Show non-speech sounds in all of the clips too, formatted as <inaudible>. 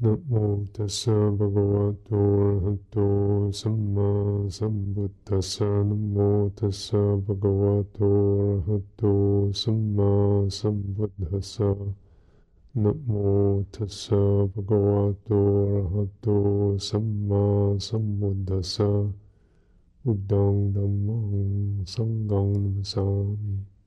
Namo tassa bhagavato arahato samma sambuddhassa. Namo tassa bhagavato arahato samma sambuddhassa. Namo tassa bhagavato arahato samma sambuddhassa. Buddhang dhammang sanghang namasami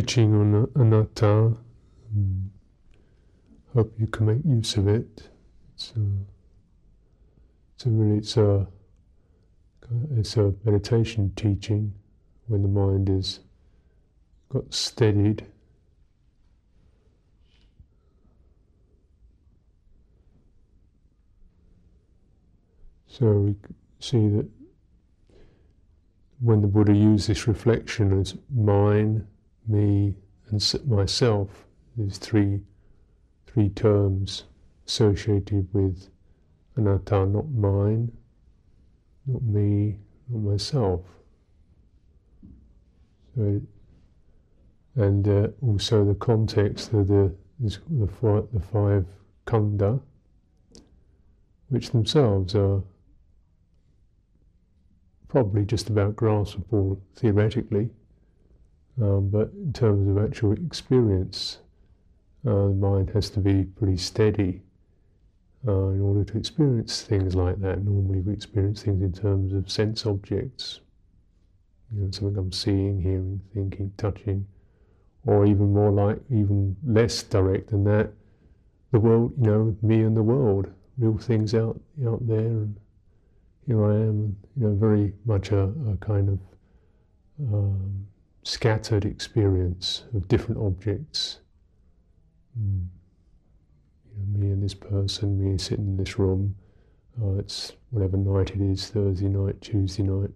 teaching on anatta. Um, hope you can make use of it. It's, uh, it's a really it's a it's a meditation teaching when the mind is got steadied. So we see that when the Buddha used this reflection as mine, me, and myself, these three three terms associated with anatta, not mine, not me, not myself. So, and uh, also the context of the the five, the five khandha, which themselves are probably just about graspable theoretically, um, but in terms of actual experience, uh, the mind has to be pretty steady uh, in order to experience things like that. Normally, we experience things in terms of sense objects, you know, something I'm seeing, hearing, thinking, touching, or even more like, even less direct than that, the world, you know, me and the world, real things out out there, and here I am, you know, very much a, a kind of um, scattered experience of different objects. Mm. You know, me and this person, me sitting in this room. Uh, it's whatever night it is, Thursday night, Tuesday night,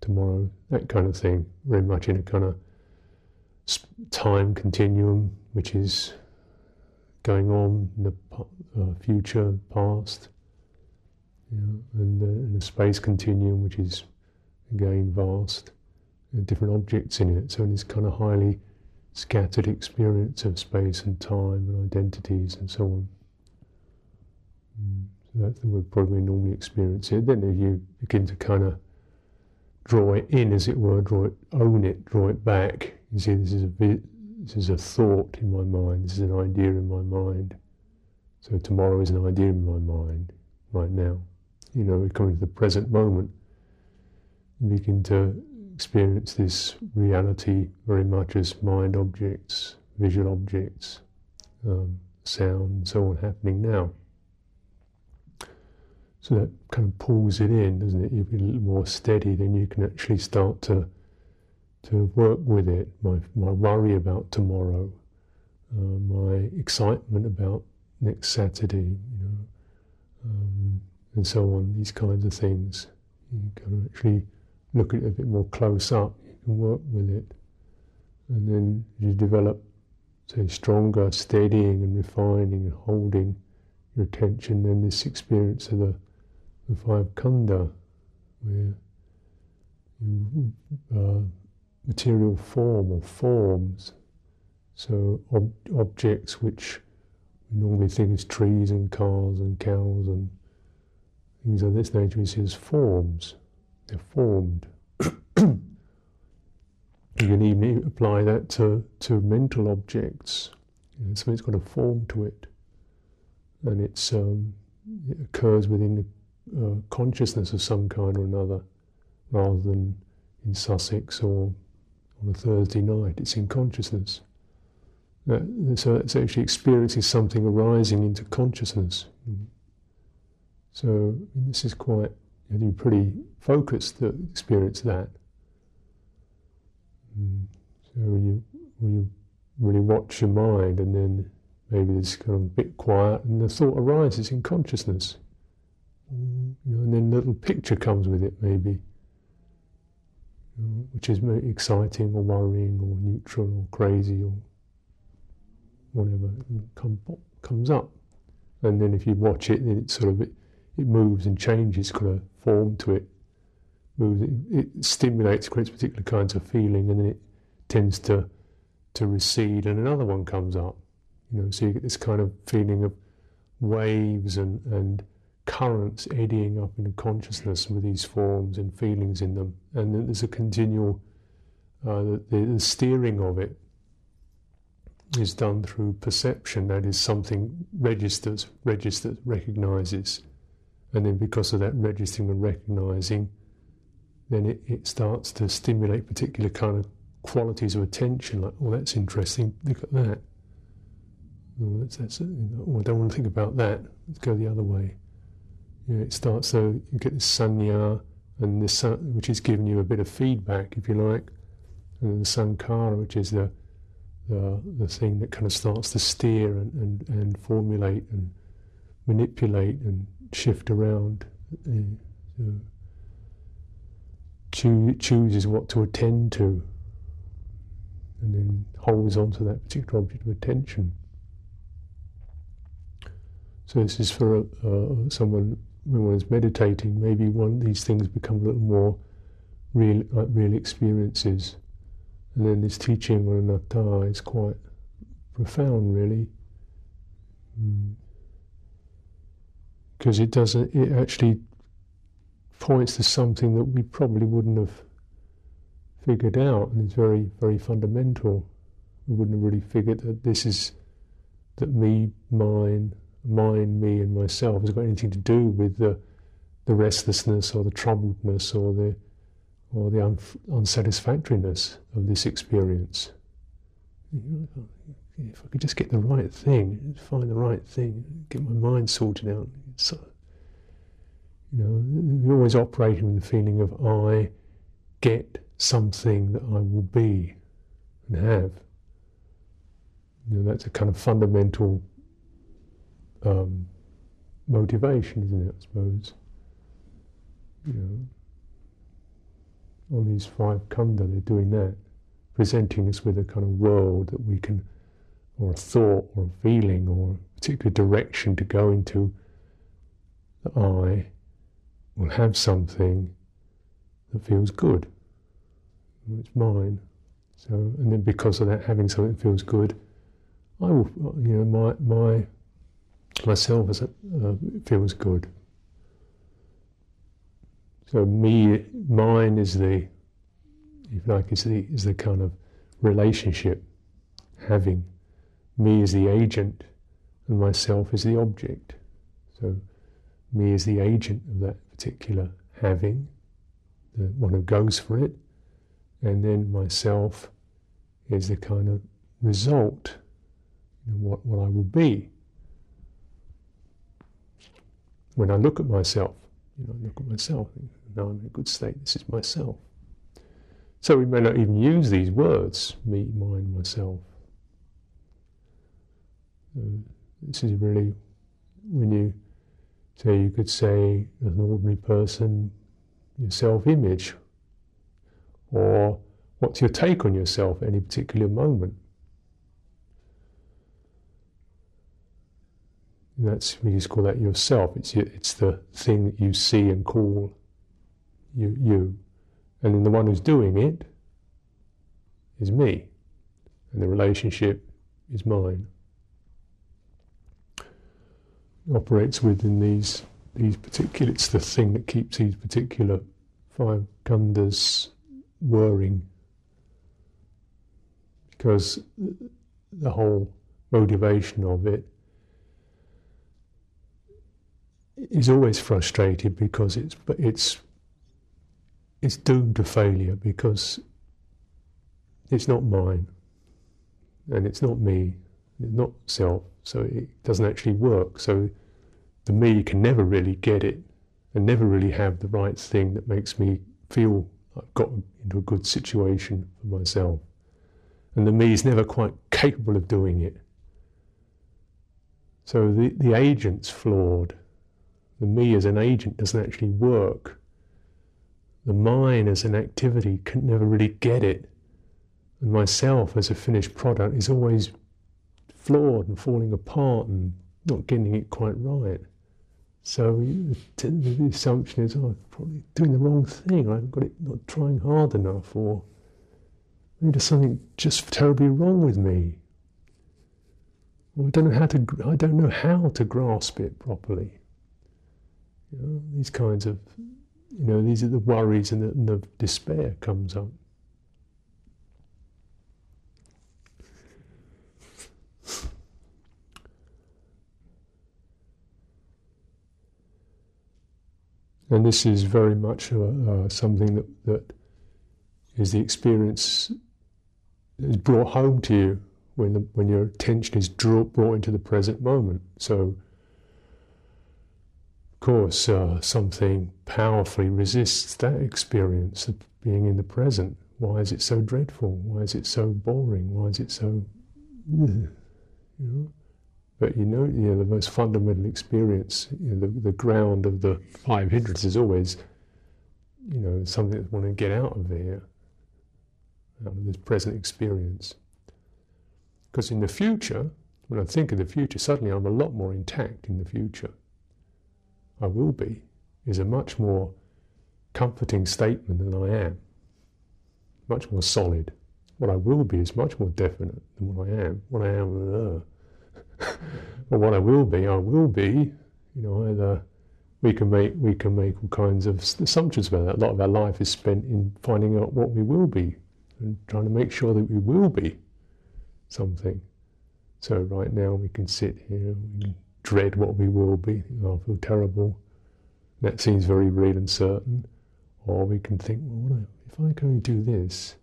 tomorrow, that kind of thing. Very much in a kind of time continuum, which is going on in the uh, future, past you know, and, uh, and a space continuum which is again vast, different objects in it. So it's kind of highly scattered experience of space and time and identities and so on. Mm. So that's the way probably we normally experience it. Then you begin to kind of draw it in, as it were, draw it, own it, draw it back. You see, this is a bit, this is a thought in my mind. This is an idea in my mind. So tomorrow is an idea in my mind right now you know, we're coming to the present moment, you begin to experience this reality very much as mind objects, visual objects, um, sound, and so on happening now. So that kind of pulls it in, doesn't it? You get a little more steady, then you can actually start to to work with it. My my worry about tomorrow, uh, my excitement about next Saturday, you know, um, and so on, these kinds of things. You can actually look at it a bit more close up, you can work with it. And then you develop, say, stronger steadying and refining and holding your attention, then this experience of the, the five khandha, where you, uh, material form or forms, so ob- objects which we normally think as trees and cars and cows and Things of this nature we see as forms. They're formed. <coughs> you can even apply that to, to mental objects. You something's got a form to it. And it's, um, it occurs within uh, consciousness of some kind or another, rather than in Sussex or on a Thursday night. It's in consciousness. Uh, so it's actually experiencing something arising into consciousness. So this is quite, you have to be pretty focused to experience that. Mm. So when you, when you really watch your mind and then maybe it's kind of a bit quiet and the thought arises in consciousness. And then a little picture comes with it maybe. which is exciting or worrying or neutral or crazy or whatever come, comes up. And then if you watch it, then it's sort of it, moves and changes, kind of form to it. Moves, it, it stimulates, creates particular kinds of feeling, and then it tends to to recede, and another one comes up. You know, so you get this kind of feeling of waves and, and currents eddying up into consciousness with these forms and feelings in them, and there's a continual uh, the, the steering of it is done through perception. That is something registers, registers, recognizes, and then because of that registering and recognizing, then it, it starts to stimulate particular kind of qualities of attention. Like, oh, that's interesting. Look at that. That's, that's, oh, I don't want to think about that. Let's go the other way. You know, it starts so you get this sanya, and this which is giving you a bit of feedback, if you like, and then the sankhara, which is the the, the thing that kind of starts to steer and, and, and formulate and manipulate and shift around. Uh, so choo- chooses what to attend to and then holds on to that particular object of attention. So this is for uh, someone when one is meditating. Maybe one these things become a little more real, like real experiences, and then this teaching on anatta is quite profound, really, because it doesn't. It actually points to something that we probably wouldn't have figured out, and it's very, very fundamental. We wouldn't have really figured that this is that me, mine, mine, me, and myself has got anything to do with the the restlessness or the troubledness or the or the un- unsatisfactoriness of this experience. If I could just get the right thing, find the right thing, get my mind sorted out. So, you know, you're always operating with the feeling of I get something that I will be and have. You know, that's a kind of fundamental um, motivation, isn't it? I suppose. You know, on these five khandha, they're doing that, presenting us with a kind of world that we can, or a thought, or a feeling, or a particular direction to go into. That I will have something that feels good it's mine. So, and then because of that, having something that feels good, I will, you know, my my myself as a, uh, feels good. So me, mine is the, if like, is the is the kind of relationship. Having, me is the agent, and myself is the object. So, me is the agent of that particular having, the one who goes for it, and then myself is the kind of result, what, what I will be. When I look at myself, you know, I look at myself, now I'm in a good state, this is myself. So we may not even use these words, me, mine, myself. Uh, this is really, when you say, you could say, as an ordinary person, your self image or what's your take on yourself at any particular moment? That's we just call that yourself. It's it's the thing that you see and call you you, and then the one who's doing it is me, and the relationship is mine. Operates within these these particular. It's the thing that keeps these particular five khandhas whirring because the whole motivation of it is always frustrated because it's it's it's doomed to failure because it's not mine and it's not me it's not self so it doesn't actually work so the me can never really get it and never really have the right thing that makes me feel I've got into a good situation for myself. And the me is never quite capable of doing it. So the, the agent's flawed. The me as an agent doesn't actually work the mind as an activity can never really get it. And myself as a finished product is always flawed and falling apart and not getting it quite right. So the, assumption is, oh, I'm probably doing the wrong thing. I've got it not trying hard enough, or maybe there's something just terribly wrong with me. Or I don't know how to. I don't know how to grasp it properly. You know, these kinds of, you know, these are the worries and the, and the despair comes up. And this is very much uh, uh, something that, that is the experience is brought home to you when, the, when your attention is draw, brought into the present moment. So, of course, uh, something powerfully resists that experience of being in the present. Why is it so dreadful? Why is it so boring? Why is it so. You know? But you know, you know, the most fundamental experience, you know, the, the ground of the five hindrances is always, you know, something that want to get out of there, out of this present experience. Because in the future, when I think of the future, suddenly I'm a lot more intact in the future. I will be, is a much more comforting statement than I am, much more solid. What I will be is much more definite than what I am. What I am, uh, but what I will be, I will be. You know, either uh, we can make we can make all kinds of assumptions about that. A lot of our life is spent in finding out what we will be and trying to make sure that we will be something. So right now we can sit here, we can dread what we will be. Oh, I feel terrible. That seems very real and certain. Or we can think, well, if I can only do this,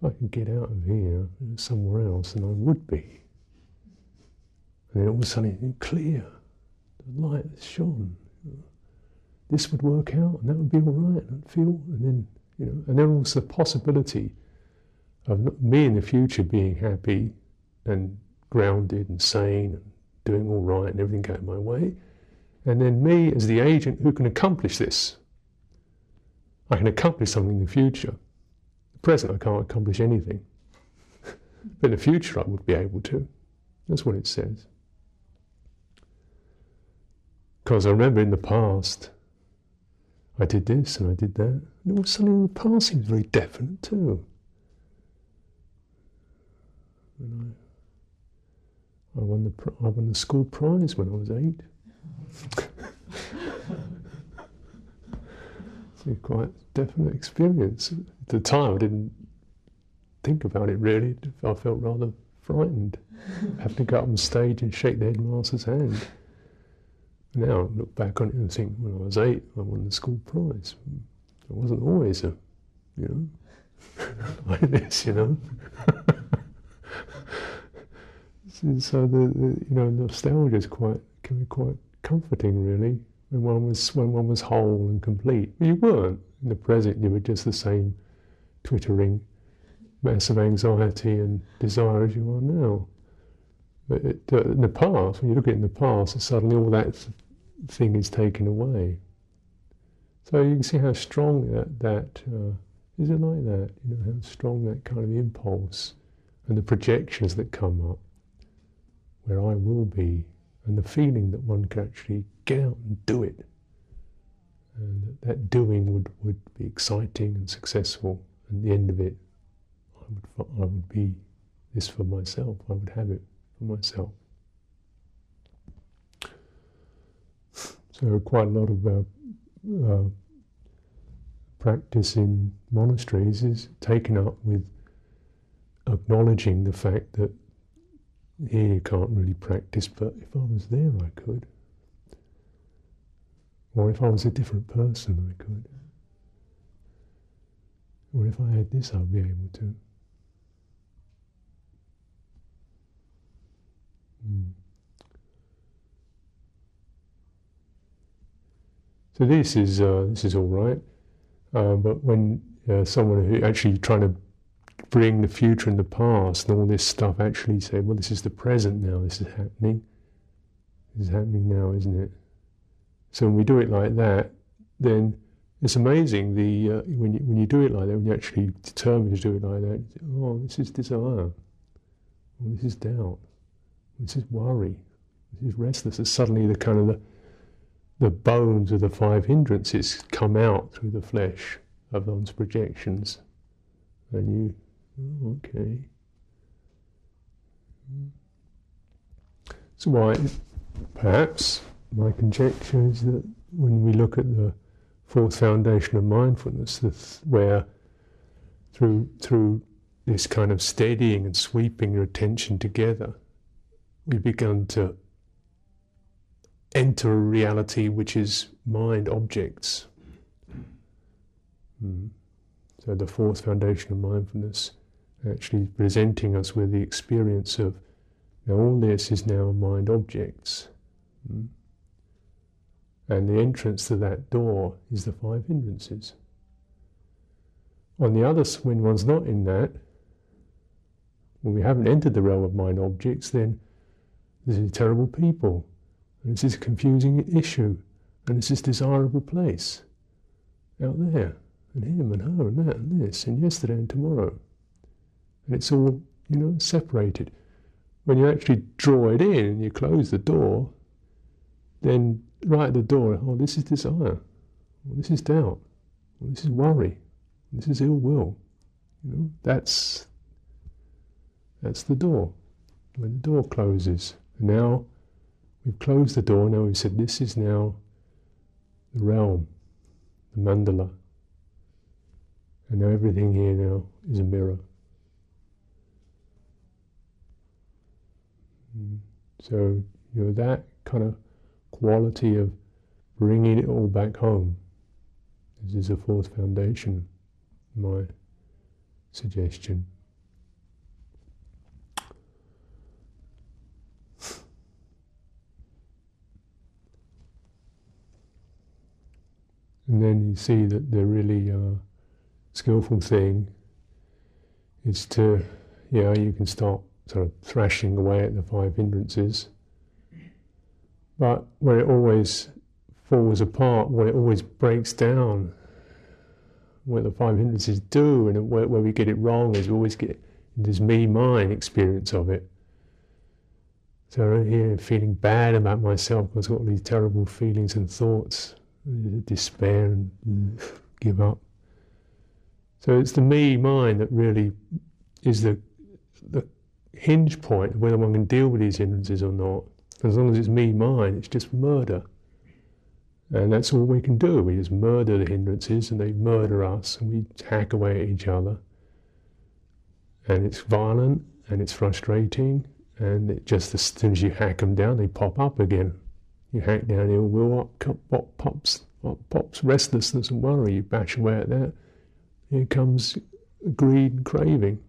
if I can get out of here somewhere else, then I would be. And then all of a sudden, clear. The light shone. This would work out, and that would be all right. I'd feel, and then you know, and then also the possibility of me in the future being happy and grounded and sane and doing all right and everything going my way, and then me as the agent who can accomplish this. I can accomplish something in the future. The present, I can't accomplish anything. <laughs> but in the future, I would be able to. That's what it says. Because I remember in the past, I did this and I did that. And all of a sudden, the past seems very definite too. And I, I won the I won the school prize when I was eight. <laughs> it's a quite definite experience. At the time, I didn't think about it really. I felt rather frightened having to go up on stage and shake the headmaster's hand. Now look back on it and think, when I was eight, I won the school prize. I wasn't always a, you know, <laughs> like this, you know. <laughs> so the, the, you know nostalgia is quite can be quite comforting, really. When one was when one was whole and complete, you weren't in the present. You were just the same twittering mass of anxiety and desire as you are now. But it, uh, in the past, when you look at it in the past, suddenly all that thing is taken away. So you can see how strong that, that uh, is it like that? You know how strong that kind of impulse and the projections that come up, where I will be, and the feeling that one can actually get out and do it, and that, that doing would, would be exciting and successful. And the end of it, I would I would be this for myself. I would have it for myself. So quite a lot of uh, uh, practice in monasteries is taken up with acknowledging the fact that here you can't really practice, but if I was there, I could. Or if I was a different person, I could. Or if I had this, I'd be able to. Mm. So this is uh, this is all right, uh, but when uh, someone who actually trying to bring the future and the past and all this stuff actually say, well, this is the present now. This is happening. This is happening now, isn't it? So when we do it like that, then it's amazing the uh, when you when you do it like that, when you actually determine to do it like that. Oh, this is desire. Oh, this is doubt. This is worry. This is restlessness. Suddenly, the kind of the, the bones of the five hindrances come out through the flesh of one's projections, and you, oh, okay. So why, perhaps, my conjecture is that when we look at the fourth foundation of mindfulness, this, where through through this kind of steadying and sweeping your attention together, we begin to enter a reality which is mind objects. Mm. So the fourth foundation of mindfulness actually presenting us with the experience of now all this is now mind objects. Mm. And the entrance to that door is the five hindrances. On the other, when one's not in that, when we haven't entered the realm of mind objects, then this is terrible people, and this is a confusing issue, and it's this is desirable place out there, and him and her and that and this, and yesterday and tomorrow. And it's all, you know, separated. When you actually draw it in and you close the door, then right at the door, oh, this is desire, oh, this is doubt, oh, this is worry, this is ill will. You know, that's that's the door. When the door closes, now we've closed the door. Now we've said this is now the realm, the mandala, and now everything here now is a mirror. Mm. So you know that kind of quality of bringing it all back home. This is a fourth foundation, my suggestion. And then you see that the really uh, skillful thing is to, yeah, you can start sort of thrashing away at the five hindrances but where it always falls apart, where it always breaks down, where the five hindrances do, and where, where we get it wrong is we always get this me-mine experience of it. So I'm here, feeling bad about myself because I've got all these terrible feelings and thoughts, despair and give up. So it's the me-mine that really is the the hinge point of whether one can deal with these hindrances or not. As long as it's me, mine, it's just murder. And that's all we can do. We just murder the hindrances and they murder us and we hack away at each other. And it's violent and it's frustrating and it just as soon as you hack them down, they pop up again. You hack down ill will, up, pop, pops, up pops restlessness and worry. You bash away at that. Here comes greed and craving.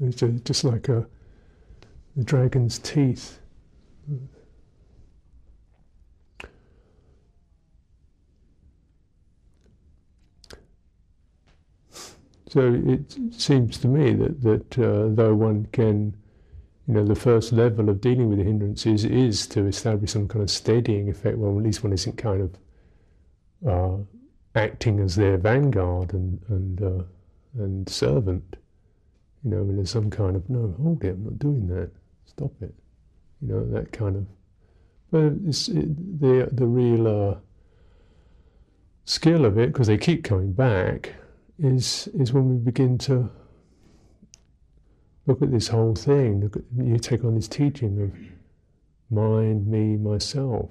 It's just like a the dragon's teeth. So it seems to me that, that uh, though one can, you know, the first level of dealing with the hindrances is to establish some kind of steadying effect, well, at least one isn't kind of uh, acting as their vanguard and, and, uh, and servant. You know, when there's some kind of, no, hold it, I'm not doing that stop it. You know, that kind of. But it's it, the, the real uh, skill of it, because they keep coming back, is, is when we begin to look at this whole thing. Look at, you take on this teaching of mind, me, myself.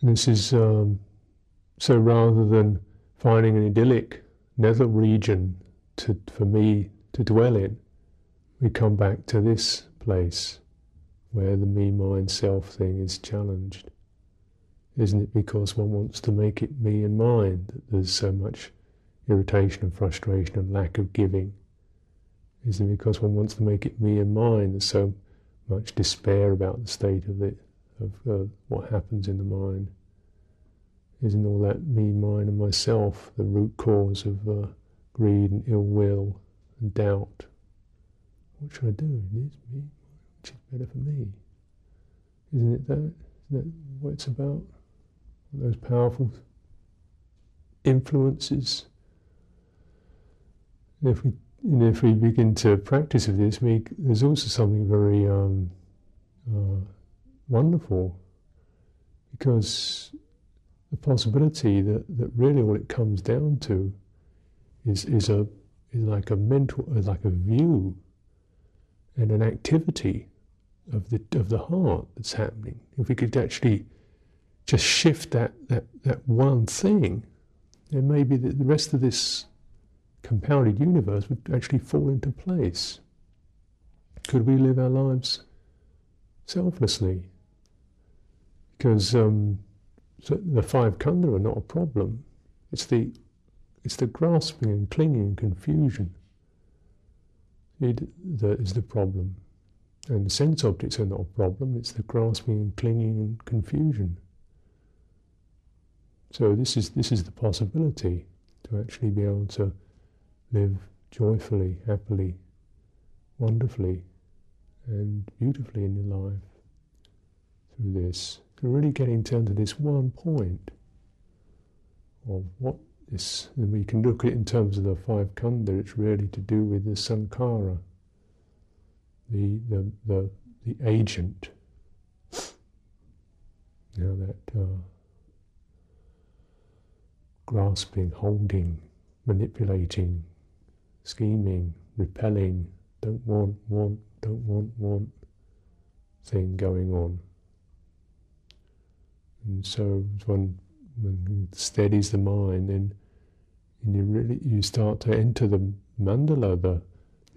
This is um, so rather than finding an idyllic nether region to, for me to dwell in, we come back to this place where the me, mind, self thing is challenged. Isn't it because one wants to make it me and mine that there's so much irritation and frustration and lack of giving? Isn't it because one wants to make it me and mine there's so much despair about the state of it? of uh, what happens in the mind. Isn't all that me, mine, and myself the root cause of uh, greed and ill will and doubt. What should I do? This me, which is better for me? Isn't it that? Isn't that what it's about? Those powerful influences. If we, know, if we begin to practice of this, we, there's also something very um, uh, wonderful because the possibility that, that really all it comes down to is, is a is like a mental like a view and an activity of the of the heart that's happening. If we could actually just shift that that, that one thing, then maybe the, the rest of this compounded universe would actually fall into place. Could we live our lives selflessly? Because um, the five khandha are not a problem. It's the it's the grasping and clinging and confusion it, that is the problem. And the sense objects are not a problem, it's the grasping and clinging and confusion. So this is this is the possibility to actually be able to live joyfully, happily, wonderfully, and beautifully in your life through this. To really getting down to this one point of what this, and we can look at it in terms of the five khandha, it's really to do with the sankhara, the, the, the, the agent. Know, that uh, grasping, holding, manipulating, scheming, repelling, don't want, want, don't want, want thing going on. And so when it steadies the mind, then and you really you start to enter the mandala, the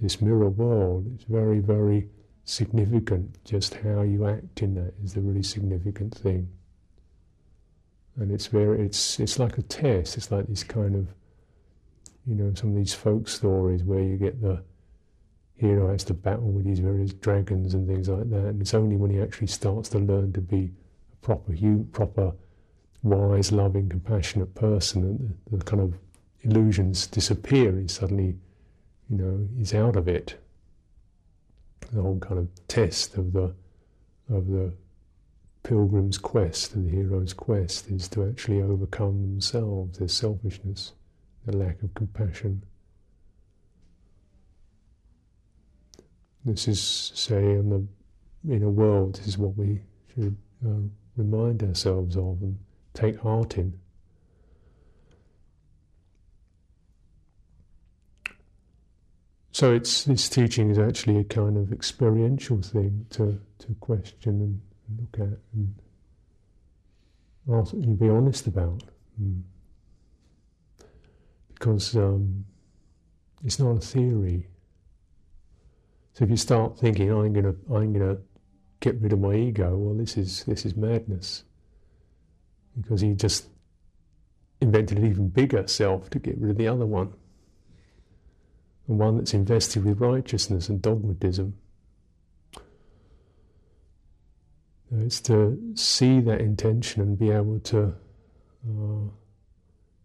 this mirror world. It's very, very significant. Just how you act in that is the really significant thing. And it's very, it's it's like a test. It's like this kind of, you know, some of these folk stories where you get the hero has to battle with these various dragons and things like that. And it's only when he actually starts to learn to be a proper, proper, wise, loving, compassionate person that the, the kind of illusions disappear. He suddenly, you know, he's out of it. The whole kind of test of the of the pilgrim's quest, of the hero's quest, is to actually overcome themselves, their selfishness, their lack of compassion. This is, say, in the in a world, this is what we should uh, remind ourselves of and take heart in. So it's this teaching is actually a kind of experiential thing to, to question and, look at and ask, and be honest about. Mm. Because um, it's not a theory. So if you start thinking, I'm gonna I'm gonna get rid of my ego, well this is this is madness. Because he just invented an even bigger self to get rid of the other one and one that's invested with righteousness and dogmatism. It's to see that intention and be able to, uh,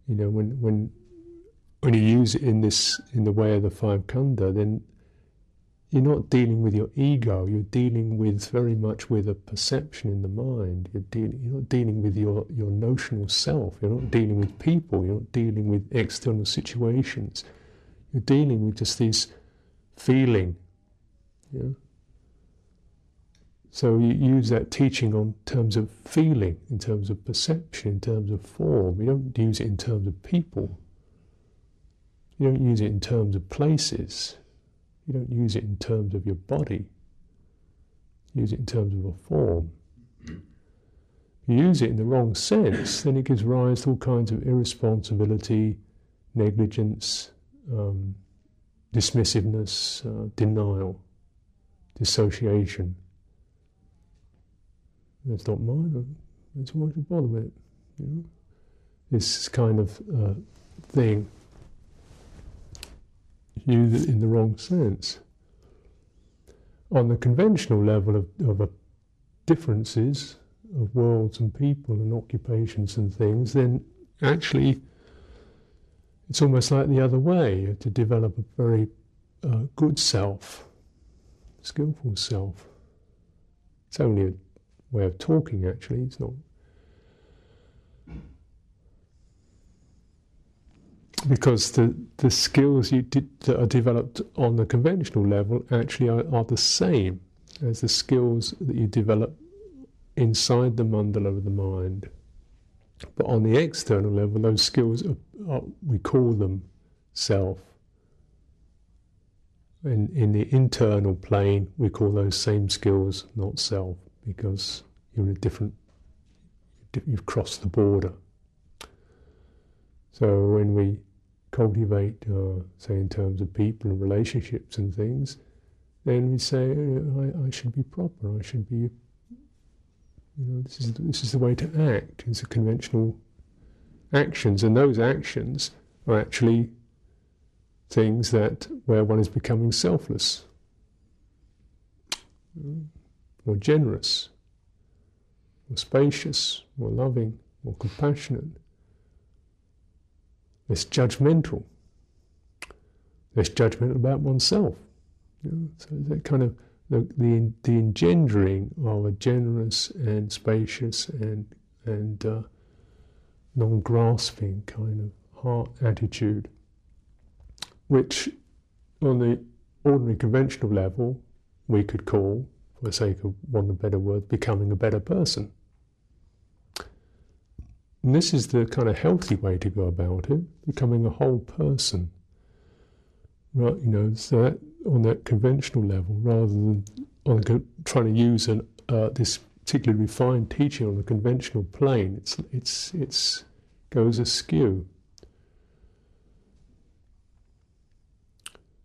you know, when when when you use it in this in the way of the five khandha, then you're not dealing with your ego. You're dealing with very much with a perception in the mind. You're dealing. You're not dealing with your your notional self. You're not dealing with people. You're not dealing with external situations. You're dealing with just this feeling. Yeah? So you use that teaching on terms of feeling, in terms of perception, in terms of form. You don't use it in terms of people. You don't use it in terms of places. You don't use it in terms of your body. You use it in terms of a form. You use it in the wrong sense, then it gives rise to all kinds of irresponsibility, negligence, um, dismissiveness, uh, denial, dissociation. It's not mine. It's why I should bother with it. You know? This kind of uh, thing used in the wrong sense. On the conventional level of, of uh, differences of worlds and people and occupations and things, then actually it's almost like the other way to develop a very uh, good self, skillful self. It's only a way of talking, actually. It's not. Because the, the skills you did, that are developed on the conventional level actually are, are the same as the skills that you develop inside the mandala of the mind. But on the external level, those skills, are, are, we call them self. In, in the internal plane, we call those same skills not self because you're in a different, you've crossed the border. So when we cultivate, uh, say, in terms of people and relationships and things, then we say, I, I should be proper, I should be you know, this is this is the way to act. It's a conventional actions, and those actions are actually things that where one is becoming selfless, more generous, more spacious, more loving, more compassionate, less judgmental, less judgmental about oneself. You know, so that kind of the, the, the engendering of a generous and spacious and, and uh, non grasping kind of heart attitude, which on the ordinary conventional level we could call, for the sake of one of better words, becoming a better person. And this is the kind of healthy way to go about it, becoming a whole person. Right, you know, so that on that conventional level rather than on trying to use an, uh, this particularly refined teaching on a conventional plane. It's, it's, it's goes askew.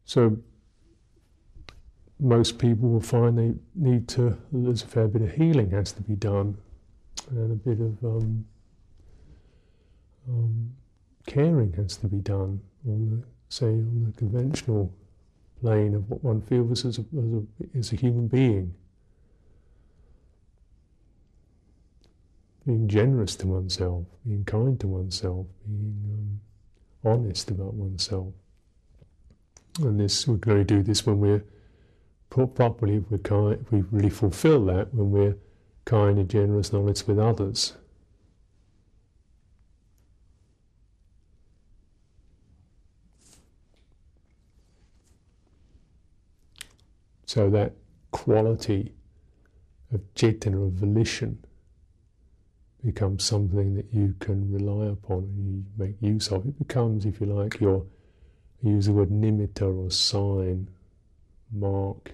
So most people will find they need to, there's a fair bit of healing has to be done and a bit of um, um, caring has to be done on the, say, on the conventional plane of what one feels as a, as a, as a human being. Being generous to oneself, being kind to oneself, being um, honest about oneself. And this, we can only do this when we're properly, if we're kind, if we really fulfill that, when we're kind and generous and honest with others. So that quality of cetana, of volition, becomes something that you can rely upon and you make use of. It becomes, if you like, your use the word nimitta or sign, mark,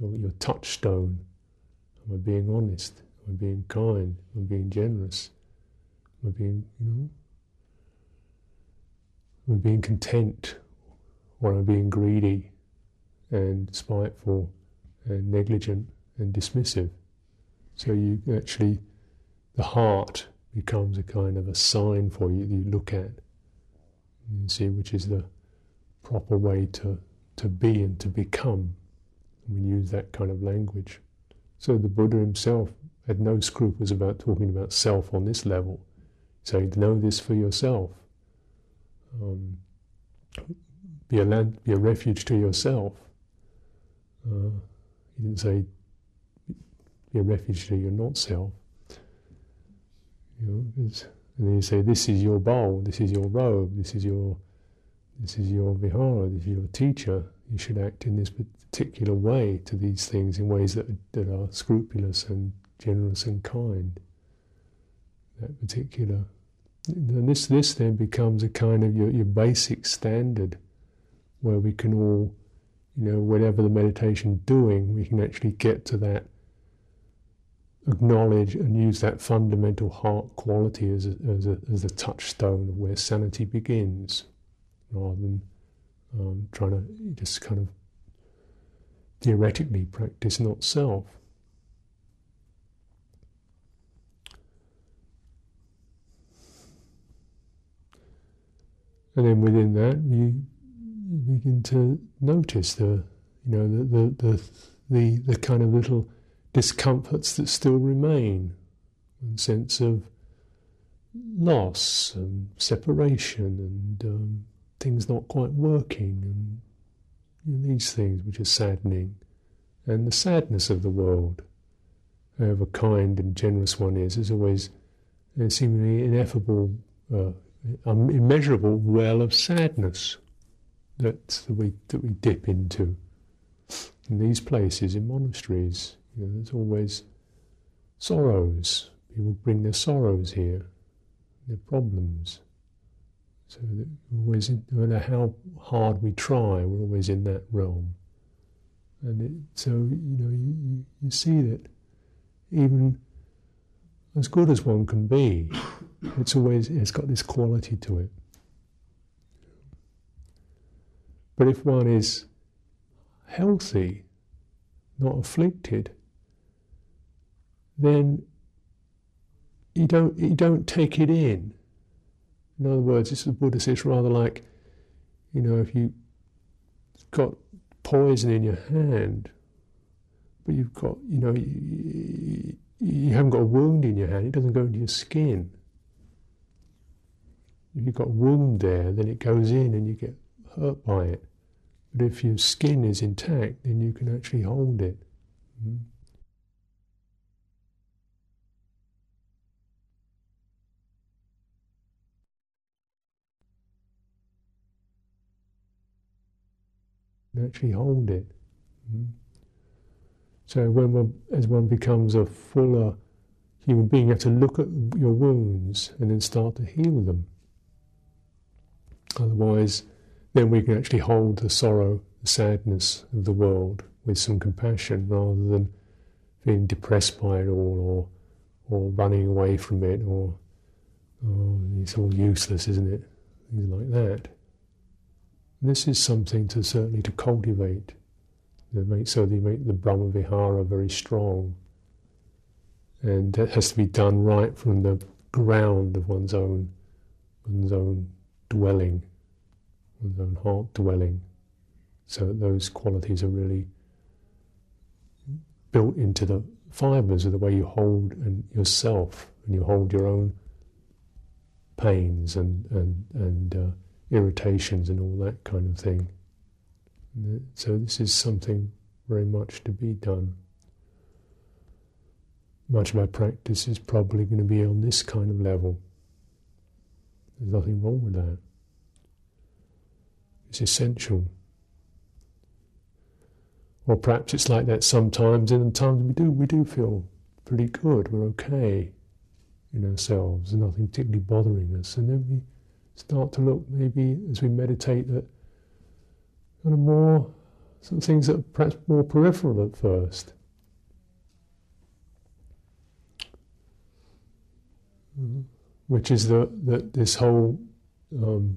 your, your touchstone. Am I being honest? Am I being kind? Am I being generous? Am I being, you know, am I being content? Or am I being greedy and spiteful and negligent and dismissive. So you actually, the heart becomes a kind of a sign for you that you look at. and see, which is the proper way to, to be and to become. And we use that kind of language. So the Buddha himself had no scruples about talking about self on this level. So know this for yourself. Um, be a land, be a refuge to yourself. Uh, he didn't say be a refuge to your not self. You know, and then you say, "This is your bowl. This is your robe. This is your, this is your vihara. This is your teacher. You should act in this particular way to these things, in ways that that are scrupulous and generous and kind. That particular, and this this then becomes a kind of your, your basic standard, where we can all you know, whatever the meditation doing, we can actually get to that, acknowledge and use that fundamental heart quality as a, as a, as a touchstone of where sanity begins, rather than um, trying to just kind of theoretically practice not self. And then within that, you begin to notice the, you know, the, the, the, the, kind of little discomforts that still remain, and sense of loss and separation and um, things not quite working, and these things which are saddening, and the sadness of the world, however kind and generous one is, is always a seemingly ineffable, uh, immeasurable well of sadness that, we that we dip into. In these places, in monasteries, you know, there's always sorrows. People bring their sorrows here, their problems. So that always, no matter how hard we try, we're always in that realm. And it, so, you know, you, you see that even as good as one can be, it's always, it's got this quality to it. But if one is healthy, not afflicted, then you don't, you don't take it in. In other words, this is the Buddha says rather like, you know, if you've got poison in your hand, but you've got, you know, you, you haven't got a wound in your hand, it doesn't go into your skin. If you've got a wound there, then it goes in and you get hurt by it. But if your skin is intact, then you can actually hold it. Mm-hmm. actually hold it. Mm. So when one, as one becomes a fuller human being, you have to look at your wounds and then start to heal them. Otherwise, then we can actually hold the sorrow, the sadness of the world with some compassion rather than being depressed by it all or, or running away from it or, oh, it's all useless, isn't it? Things like that. This is something to certainly to cultivate, make, so that you make the Brahma Vihara very strong. And that has to be done right from the ground of one's own, one's own dwelling, one's own heart dwelling, so those qualities are really built into the fibers of the way you hold and yourself and you hold your own pains and and and uh, irritations and all that kind of thing. So this is something very much to be done. Much of our practice is probably going to be on this kind of level. There's nothing wrong with that. It's essential. Or perhaps it's like that sometimes, and times we do we do feel pretty good, we're okay in ourselves, and nothing particularly bothering us, and then we start to look maybe as we meditate that kind of more some things that are perhaps more peripheral at first. Mm-hmm. Which is that that this whole um,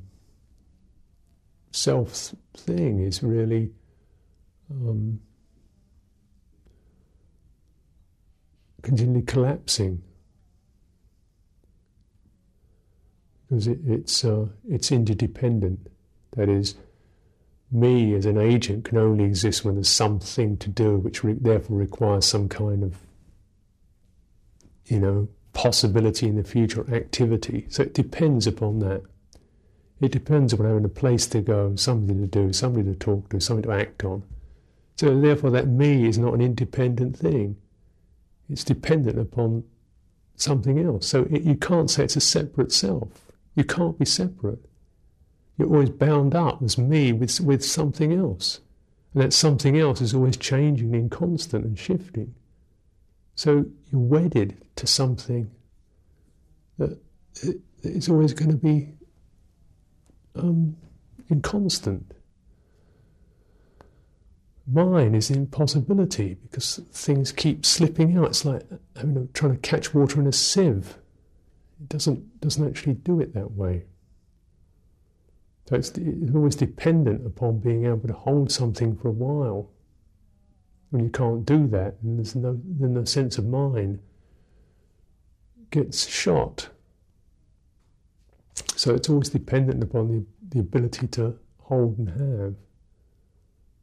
self thing is really um, continually collapsing because it, it's uh, it's interdependent. That is, me as an agent can only exist when there's something to do, which re- therefore requires some kind of, you know, possibility in the future, activity. So it depends upon that. It depends upon having a place to go, something to do, somebody to talk to, something to act on. So therefore, that me is not an independent thing. It's dependent upon something else. So it, you can't say it's a separate self. You can't be separate. You're always bound up as me with, with something else. And that something else is always changing and constant and shifting. So you're wedded to something that is always going to be um, inconstant. Mine is impossibility because things keep slipping out. It's like trying to catch water in a sieve. It doesn't, doesn't actually do it that way. So it's, it's always dependent upon being able to hold something for a while. When you can't do that, then, there's no, then the sense of mine gets shot. So it's always dependent upon the, the ability to hold and have.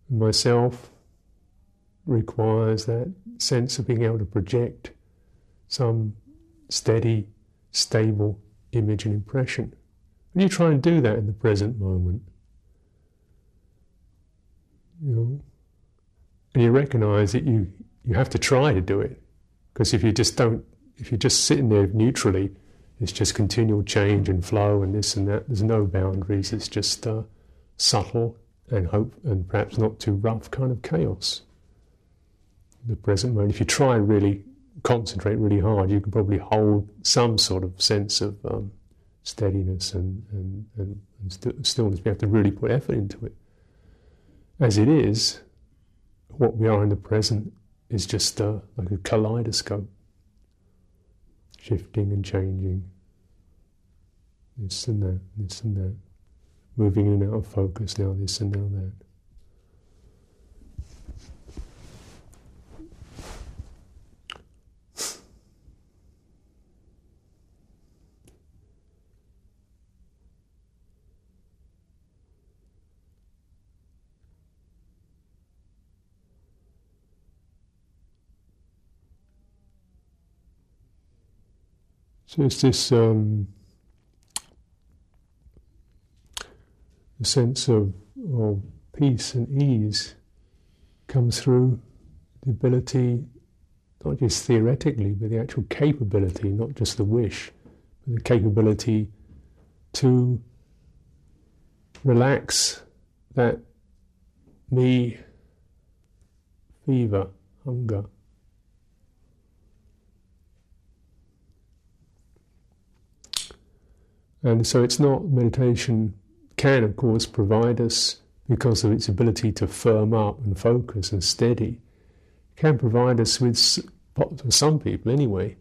And myself requires that sense of being able to project some steady stable image and impression. And you try and do that in the present moment, you know, and you recognise that you you have to try to do it because if you just don't, if you're just sitting there neutrally, it's just continual change and flow and this and that. There's no boundaries. It's just uh, subtle and hope and perhaps not too rough kind of chaos. The present moment. If you try and really concentrate really hard, you can probably hold some sort of sense of um, steadiness and, and, and, and st- stillness. We have to really put effort into it. As it is, what we are in the present is just uh, like a kaleidoscope, shifting and changing. This and that, this and that, moving in and out of focus now, this and now that. So it's this um, sense of, of peace and ease comes through the ability, not just theoretically, but the actual capability, not just the wish, but the capability to relax that me fever, hunger, And so it's not meditation can, of course, provide us, because of its ability to firm up and focus and steady, can provide us with, for some people anyway,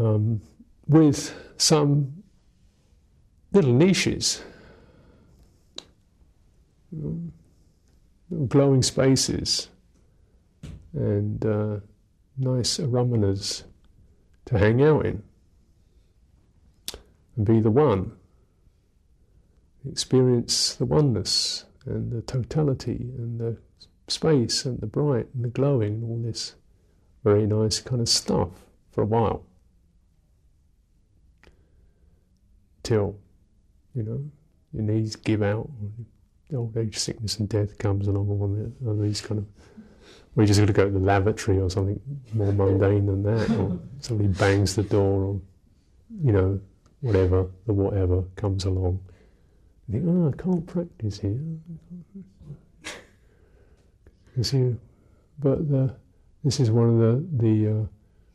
um, with some little niches, glowing spaces, and uh, nice arammanas to hang out in and be the one. Experience the oneness and the totality and the space and the bright and the glowing and all this very nice kind of stuff for a while. Till, you know, your knees give out, old age, sickness, and death comes along, all these kind of. We just got to go to the lavatory or something more mundane than that, or somebody bangs the door, or you know, whatever, the whatever comes along. You think, oh, I can't practice here. You see, but the, this is one of the, the uh,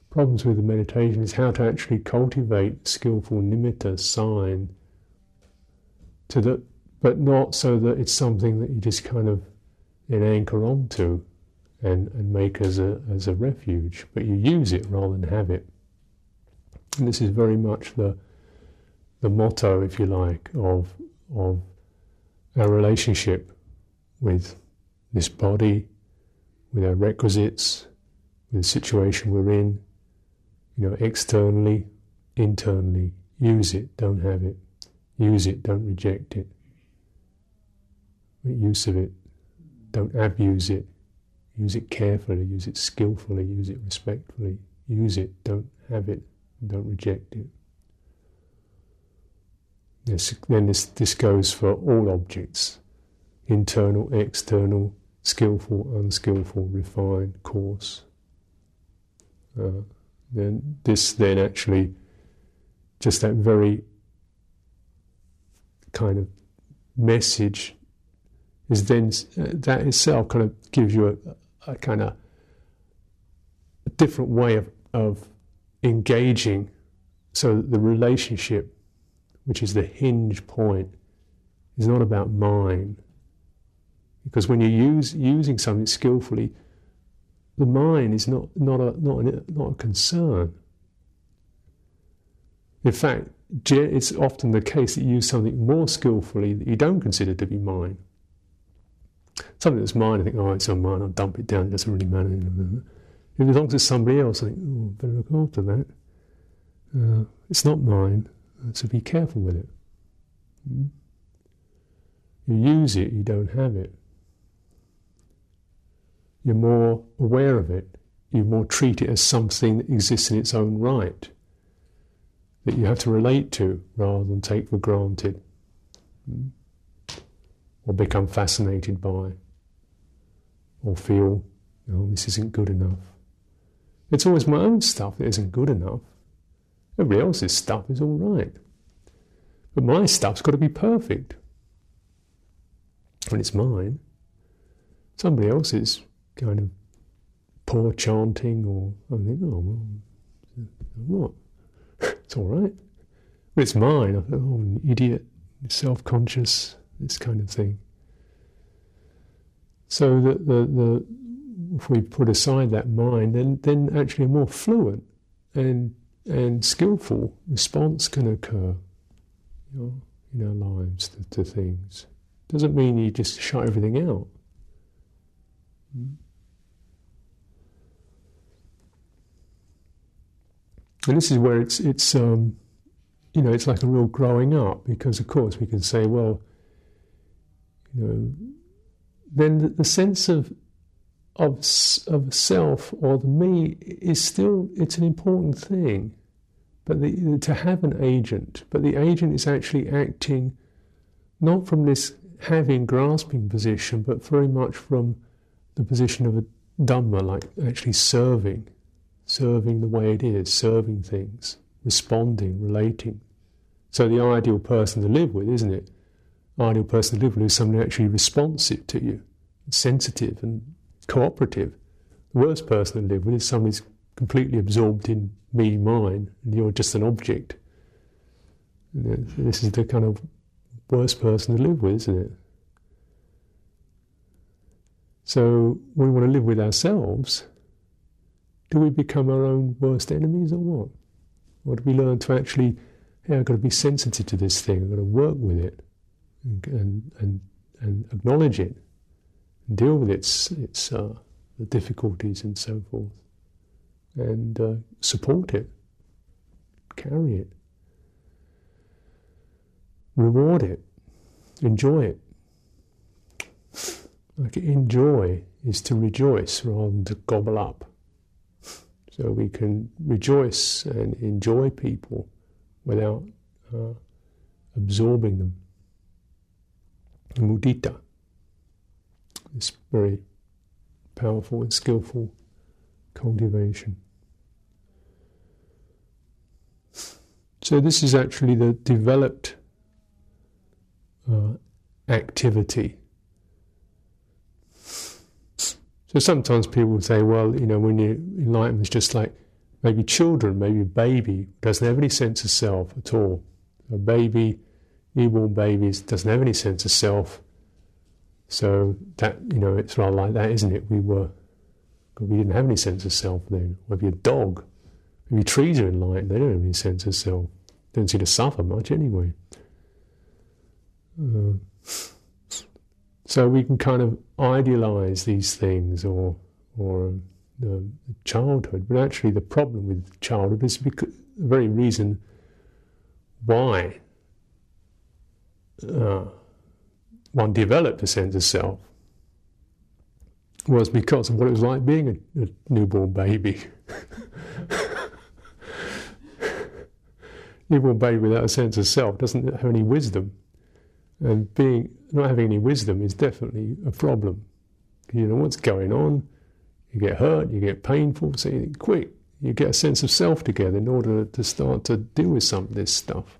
problems with the meditation is how to actually cultivate skillful nimitta sign to the, but not so that it's something that you just kind of then anchor onto and, and make as a, as a refuge, but you use it rather than have it. And this is very much the the motto, if you like, of, of our relationship with this body, with our requisites, with the situation we're in, you know, externally, internally. Use it, don't have it. Use it, don't reject it. Make use of it, don't abuse it. Use it carefully, use it skillfully, use it respectfully. Use it, don't have it, don't reject it. This, then this, this goes for all objects internal, external, skillful, unskillful, refined, coarse. Uh, then this then actually just that very kind of message is then uh, that itself kind of gives you a, a kind of a different way of, of engaging so the relationship which is the hinge point, is not about mine. Because when you're use, using something skillfully, the mind is not, not, a, not, a, not a concern. In fact, it's often the case that you use something more skillfully that you don't consider to be mine. Something that's mine, I think, oh, it's on mine, I'll dump it down, it doesn't really matter. If it belongs to somebody else, I think, oh, better look after that. Uh, it's not mine. So be careful with it. Hmm? You use it, you don't have it. You're more aware of it. You more treat it as something that exists in its own right, that you have to relate to rather than take for granted. Hmm? or become fascinated by, or feel, oh, this isn't good enough. It's always my own stuff that isn't good enough. Everybody else's stuff is all right. But my stuff's got to be perfect. When it's mine, somebody else's kind of poor chanting or I think, oh, well, <laughs> what? it's all right. But it's mine. I thought, oh, an idiot, self conscious, this kind of thing. So the, the, the, if we put aside that mind, then, then actually a more fluent and, and skillful response can occur you know, in our lives to, to things. Doesn't mean you just shut everything out. And this is where it's it's um, you know it's like a real growing up because of course we can say well you know then the, the sense of of of self or the me is still it's an important thing but the, to have an agent but the agent is actually acting not from this having grasping position but very much from the position of a dhamma like actually serving serving the way it is, serving things, responding, relating. So the ideal person to live with, isn't it? Ideal person to live with is someone actually responsive to you, sensitive and cooperative. The worst person to live with is someone who's completely absorbed in me, mine, and you're just an object. This is the kind of worst person to live with, isn't it? So we want to live with ourselves do we become our own worst enemies or what? Or do we learn to actually, hey, I've got to be sensitive to this thing, I've got to work with it and, and, and, and acknowledge it deal with its, its uh, the difficulties and so forth and uh, support it, carry it, reward it, enjoy it. Like enjoy is to rejoice rather than to gobble up. So we can rejoice and enjoy people without uh, absorbing them. Mudita, this very powerful and skillful cultivation. So, this is actually the developed uh, activity So sometimes people say, well, you know, when you enlightenment is just like maybe children, maybe a baby doesn't have any sense of self at all. A baby, newborn babies doesn't have any sense of self. So that you know, it's rather like that, isn't it? We were, we didn't have any sense of self then. Maybe a dog, maybe trees are enlightened; they don't have any sense of self. They don't seem to suffer much anyway. Uh, so we can kind of idealize these things or or uh, childhood, but actually the problem with childhood is because the very reason why uh, one developed a sense of self was because of what it was like being a, a newborn baby. <laughs> newborn baby without a sense of self doesn't have any wisdom. And being not having any wisdom is definitely a problem. You know what's going on, you get hurt, you get painful, so you quick, you get a sense of self together in order to start to deal with some of this stuff.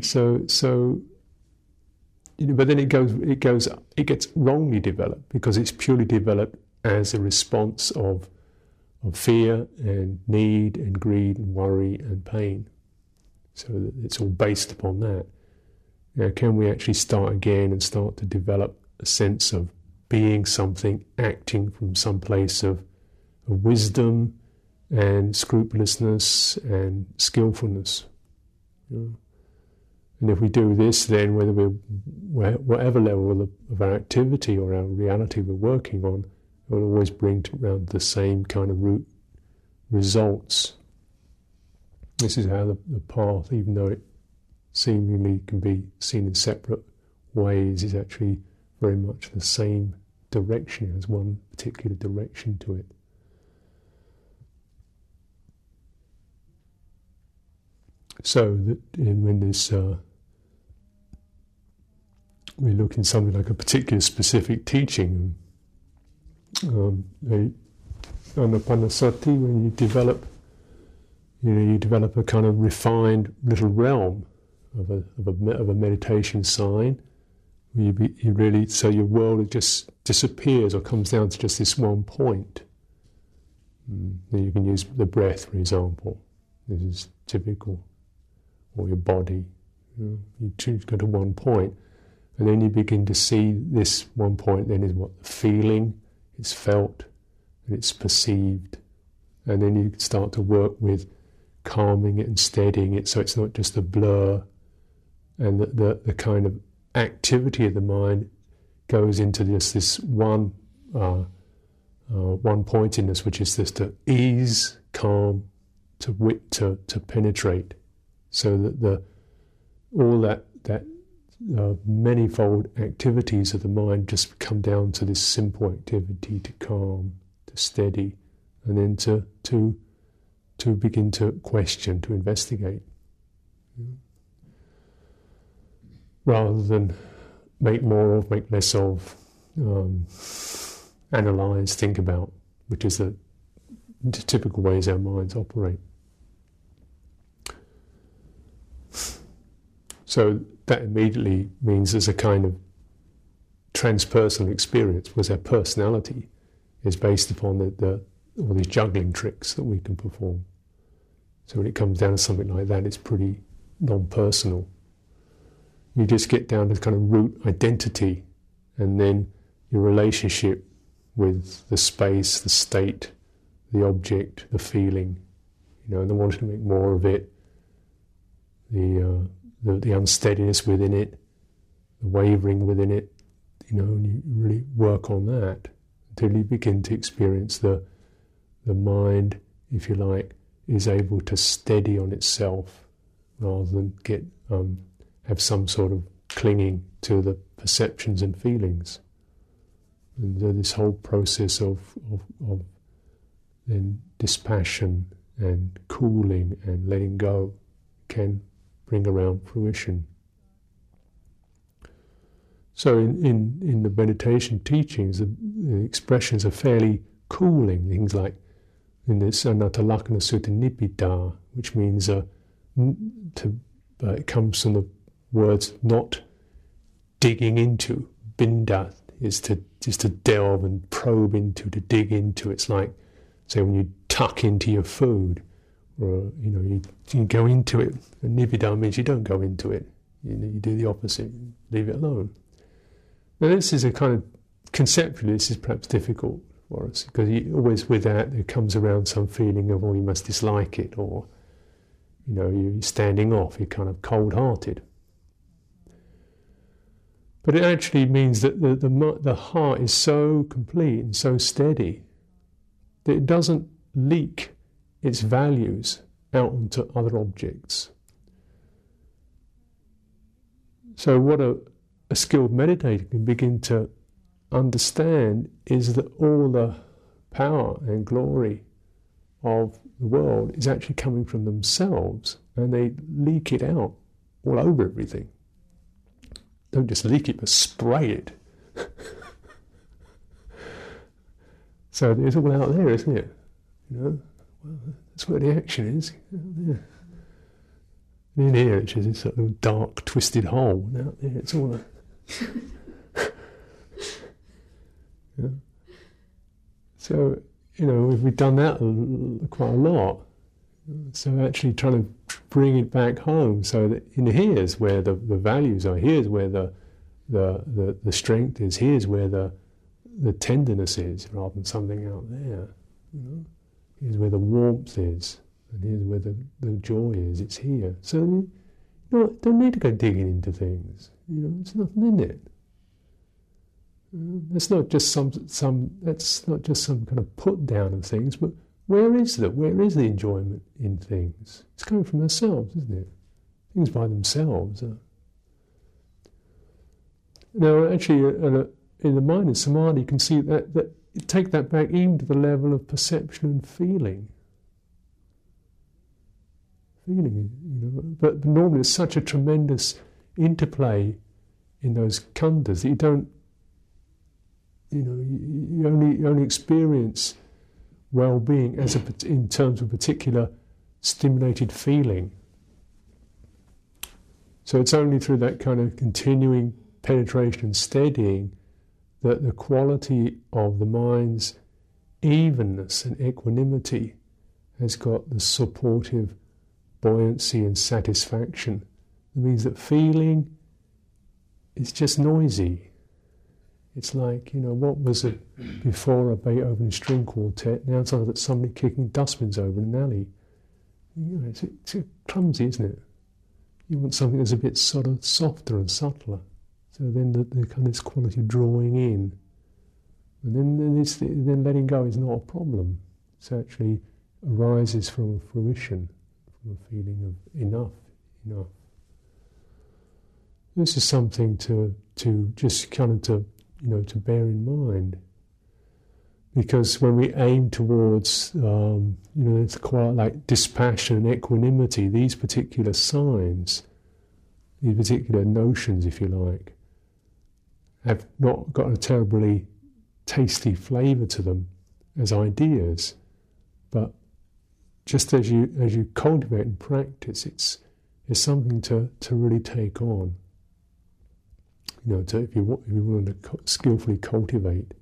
So, so, but then it goes, it goes, it gets wrongly developed because it's purely developed as a response of, of fear and need and greed and worry and pain. So it's all based upon that. Now, can we actually start again and start to develop a sense of being something, acting from some place of, of wisdom and scrupulousness and skillfulness? And if we do this, then whether we're whatever level of, our activity or our reality we're working on, it will always bring around the same kind of root results. This is how the, the path, even though it seemingly can be seen in separate ways is actually very much the same direction, as one particular direction to it. So that in, when this uh, we look in something like a particular specific teaching, um, the anapanasati, when you develop, you know, you develop a kind of refined little realm of a, of a, of a meditation sign. You, be, you really, so your world just disappears or comes down to just this one point. Mm. You can use the breath, for example. This is typical. Or your body. You, know, you go to one point, and then you begin to see this one point. Then is what? The feeling, it's felt, and it's perceived, and then you start to work with calming it and steadying it, so it's not just a blur, and the, the, the kind of activity of the mind goes into just this one uh, uh, one pointedness, which is this to ease, calm, to wit, to, to penetrate, so that the all that that uh, manifold activities of the mind just come down to this simple activity to calm, to steady, and then to to to begin to question, to investigate, rather than make more of, make less of, um, analyze, think about, which is the typical ways our minds operate. So that immediately means there's a kind of transpersonal experience, because our personality is based upon the, the, all these juggling tricks that we can perform. So when it comes down to something like that, it's pretty non-personal. You just get down to kind of root identity, and then your relationship with the space, the state, the object, the feeling, you know, and the wanting to make more of it, the, uh, the, the unsteadiness within it, the wavering within it, you know, and you really work on that until you begin to experience the the mind, if you like, is able to steady on itself rather than get um, have some sort of clinging to the perceptions and feelings. And this whole process of, of, of then dispassion and cooling and letting go can bring around fruition. So in, in, in the meditation teachings, the, the, expressions are fairly cooling. Things like in the Anatta Lakkhana Sutta Nibbida, which means uh, to, uh, it comes from the words not digging into. Binda is to is to delve and probe into, to dig into. It's like, say, when you tuck into your food, or you know, you, go into it. And nibbida means you don't go into it. You, know, you do the opposite, leave it alone. Now, this is a kind of conceptually, this is perhaps difficult for us because you, always with that there comes around some feeling of, oh, you must dislike it, or you know, you're standing off, you're kind of cold-hearted. But it actually means that the, the, the heart is so complete and so steady that it doesn't leak its values out onto other objects. So, what a, a skilled meditator can begin to understand is that all the power and glory of the world is actually coming from themselves and they leak it out all over everything. Don't just leak it, but spray it. <laughs> so it's all out there, isn't it? You know, well, that's where the action is. Yeah. in here, it's just this sort of dark, twisted hole. Out there, it's all. A <laughs> yeah. So, you know, we've done that quite a lot. So actually trying to bring it back home so that in here's where the, the values are, here's where the, the, the, the strength is, here's where the, the tenderness is rather than something out there. You know? Here's where the warmth is, and here's where the, the joy is. It's here. So you know, don't need to go digging into things. You know, there's nothing in it. It's not just some some. That's not just some kind of put down of things, but where is the where is the enjoyment in things? It's coming from ourselves, isn't it? Things by themselves. Are... Now, actually, uh, uh, in the mind of samadhi, you can see that that take that back even to the level of perception and feeling. Feeling, you know, but normally it's such a tremendous interplay in those khandhas that you don't, you know, you, only you only experience well-being as a, in terms of a particular stimulated feeling. So it's only through that kind of continuing penetration and steadying that the quality of the mind's evenness and equanimity has got the supportive buoyancy and satisfaction. It means that feeling is just noisy. It's like, you know, what was it before a Beethoven string quartet? Now it's like somebody kicking dustbins over in an alley. You know, it's, it's clumsy, isn't it? You want something that's a bit sort of softer and subtler. So then the, the kind of this quality of drawing in. And then, then, this, then letting go is not a problem. It actually arises from a fruition, from a feeling of enough, enough. This is something to, to just kind of to, you know, to bear in mind. Because when we aim towards, um, you know, it's quite like dispassion and equanimity, these particular signs, these particular notions, if you like, have not got a terribly tasty flavour to them as ideas, but just as you as you cultivate and practice, it's it's something to, to really take on. You know, to, if you want, if you want to skillfully cultivate,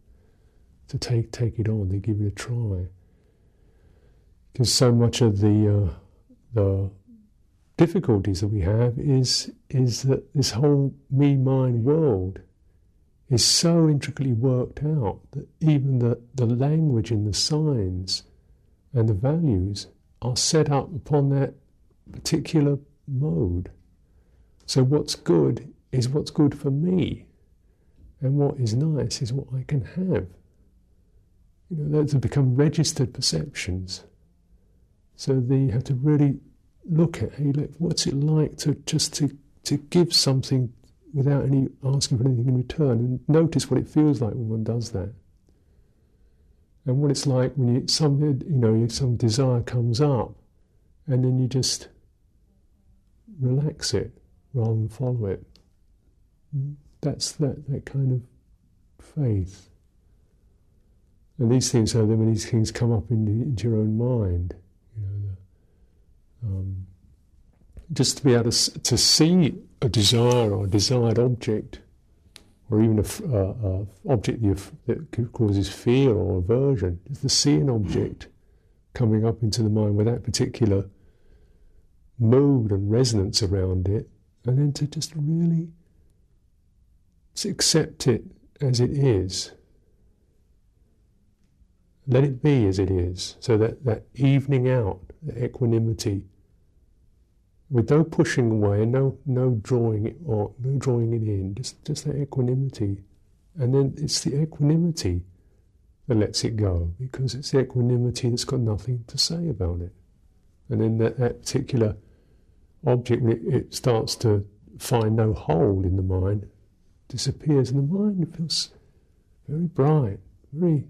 to take take it on, to give it a try. Because so much of the uh, the difficulties that we have is is that this whole me mind world is so intricately worked out that even the, the language and the signs and the values are set up upon that particular mode. So, what's good is what's good for me, and what is nice is what I can have. You know, those have become registered perceptions. So, they have to really look at hey, look, what's it like to just to, to give something without any asking for anything in return, and notice what it feels like when one does that, and what it's like when you some you know some desire comes up, and then you just relax it rather than follow it. That's that that kind of faith. And these things, so then when these things come up into, into your own mind, you know, the, um, just to be able to, to see a desire or a desired object, or even an uh, object that causes fear or aversion, just to see an object coming up into the mind with that particular mood and resonance around it, and then to just really accept it as it is. Let it be as it is, so that that evening out, the equanimity, with no pushing away no no drawing it or no drawing it in, just just that equanimity, and then it's the equanimity that lets it go because it's the equanimity that's got nothing to say about it, and then that, that particular object it, it starts to find no hold in the mind, disappears, and the mind feels very bright, very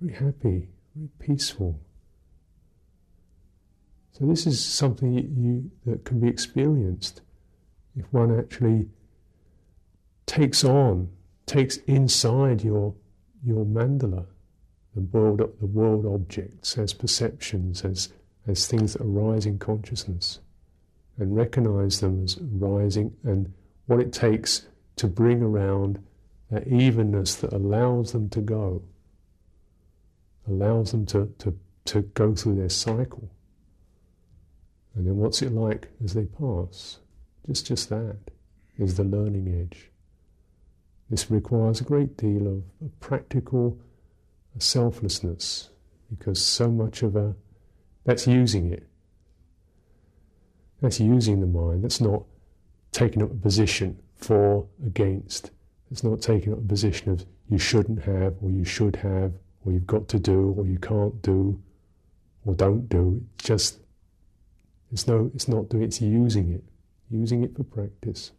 very happy, very peaceful. So this is something you, that can be experienced if one actually takes on, takes inside your your mandala, the world, the world objects as perceptions, as as things that arise in consciousness, and recognize them as rising, and what it takes to bring around that evenness that allows them to go, allows them to, to, to go through their cycle. And then what's it like as they pass? Just, just that is the learning edge. This requires a great deal of, practical uh, selflessness because so much of a that's using it. That's using the mind. That's not taking up a position for, against. It's not taking up a position of you shouldn't have, or you should have, or you've got to do, or you can't do, or don't do. It's just it's, no, it's not doing it's using it, using it for practice,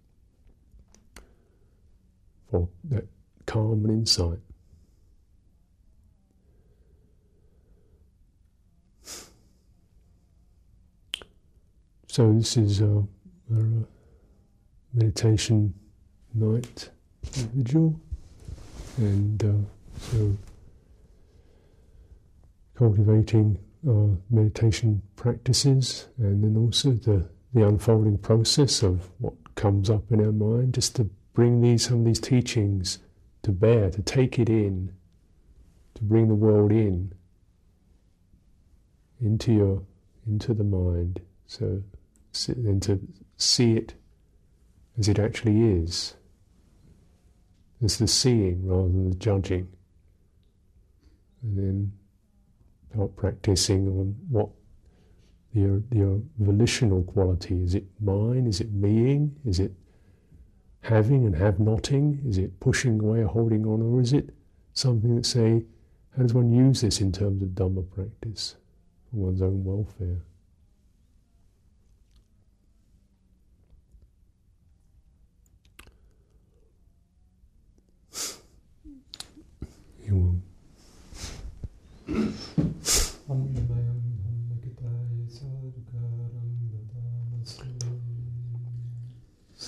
for that calm and insight. So this is uh, our uh, meditation night vigil, and uh, so cultivating our meditation practices, and then also the the unfolding process of what comes up in our mind, just to bring these some of these teachings to bear, to take it in, to bring the world in into your into the mind. So then to see it as it actually is. It's the seeing rather than the judging. And then start practicing on what your, your volitional quality is. it mine? Is it meing? Is it having and have noting? Is it pushing away or holding on? Or is it something that, say, how does one use this in terms of Dhamma practice for one's own welfare?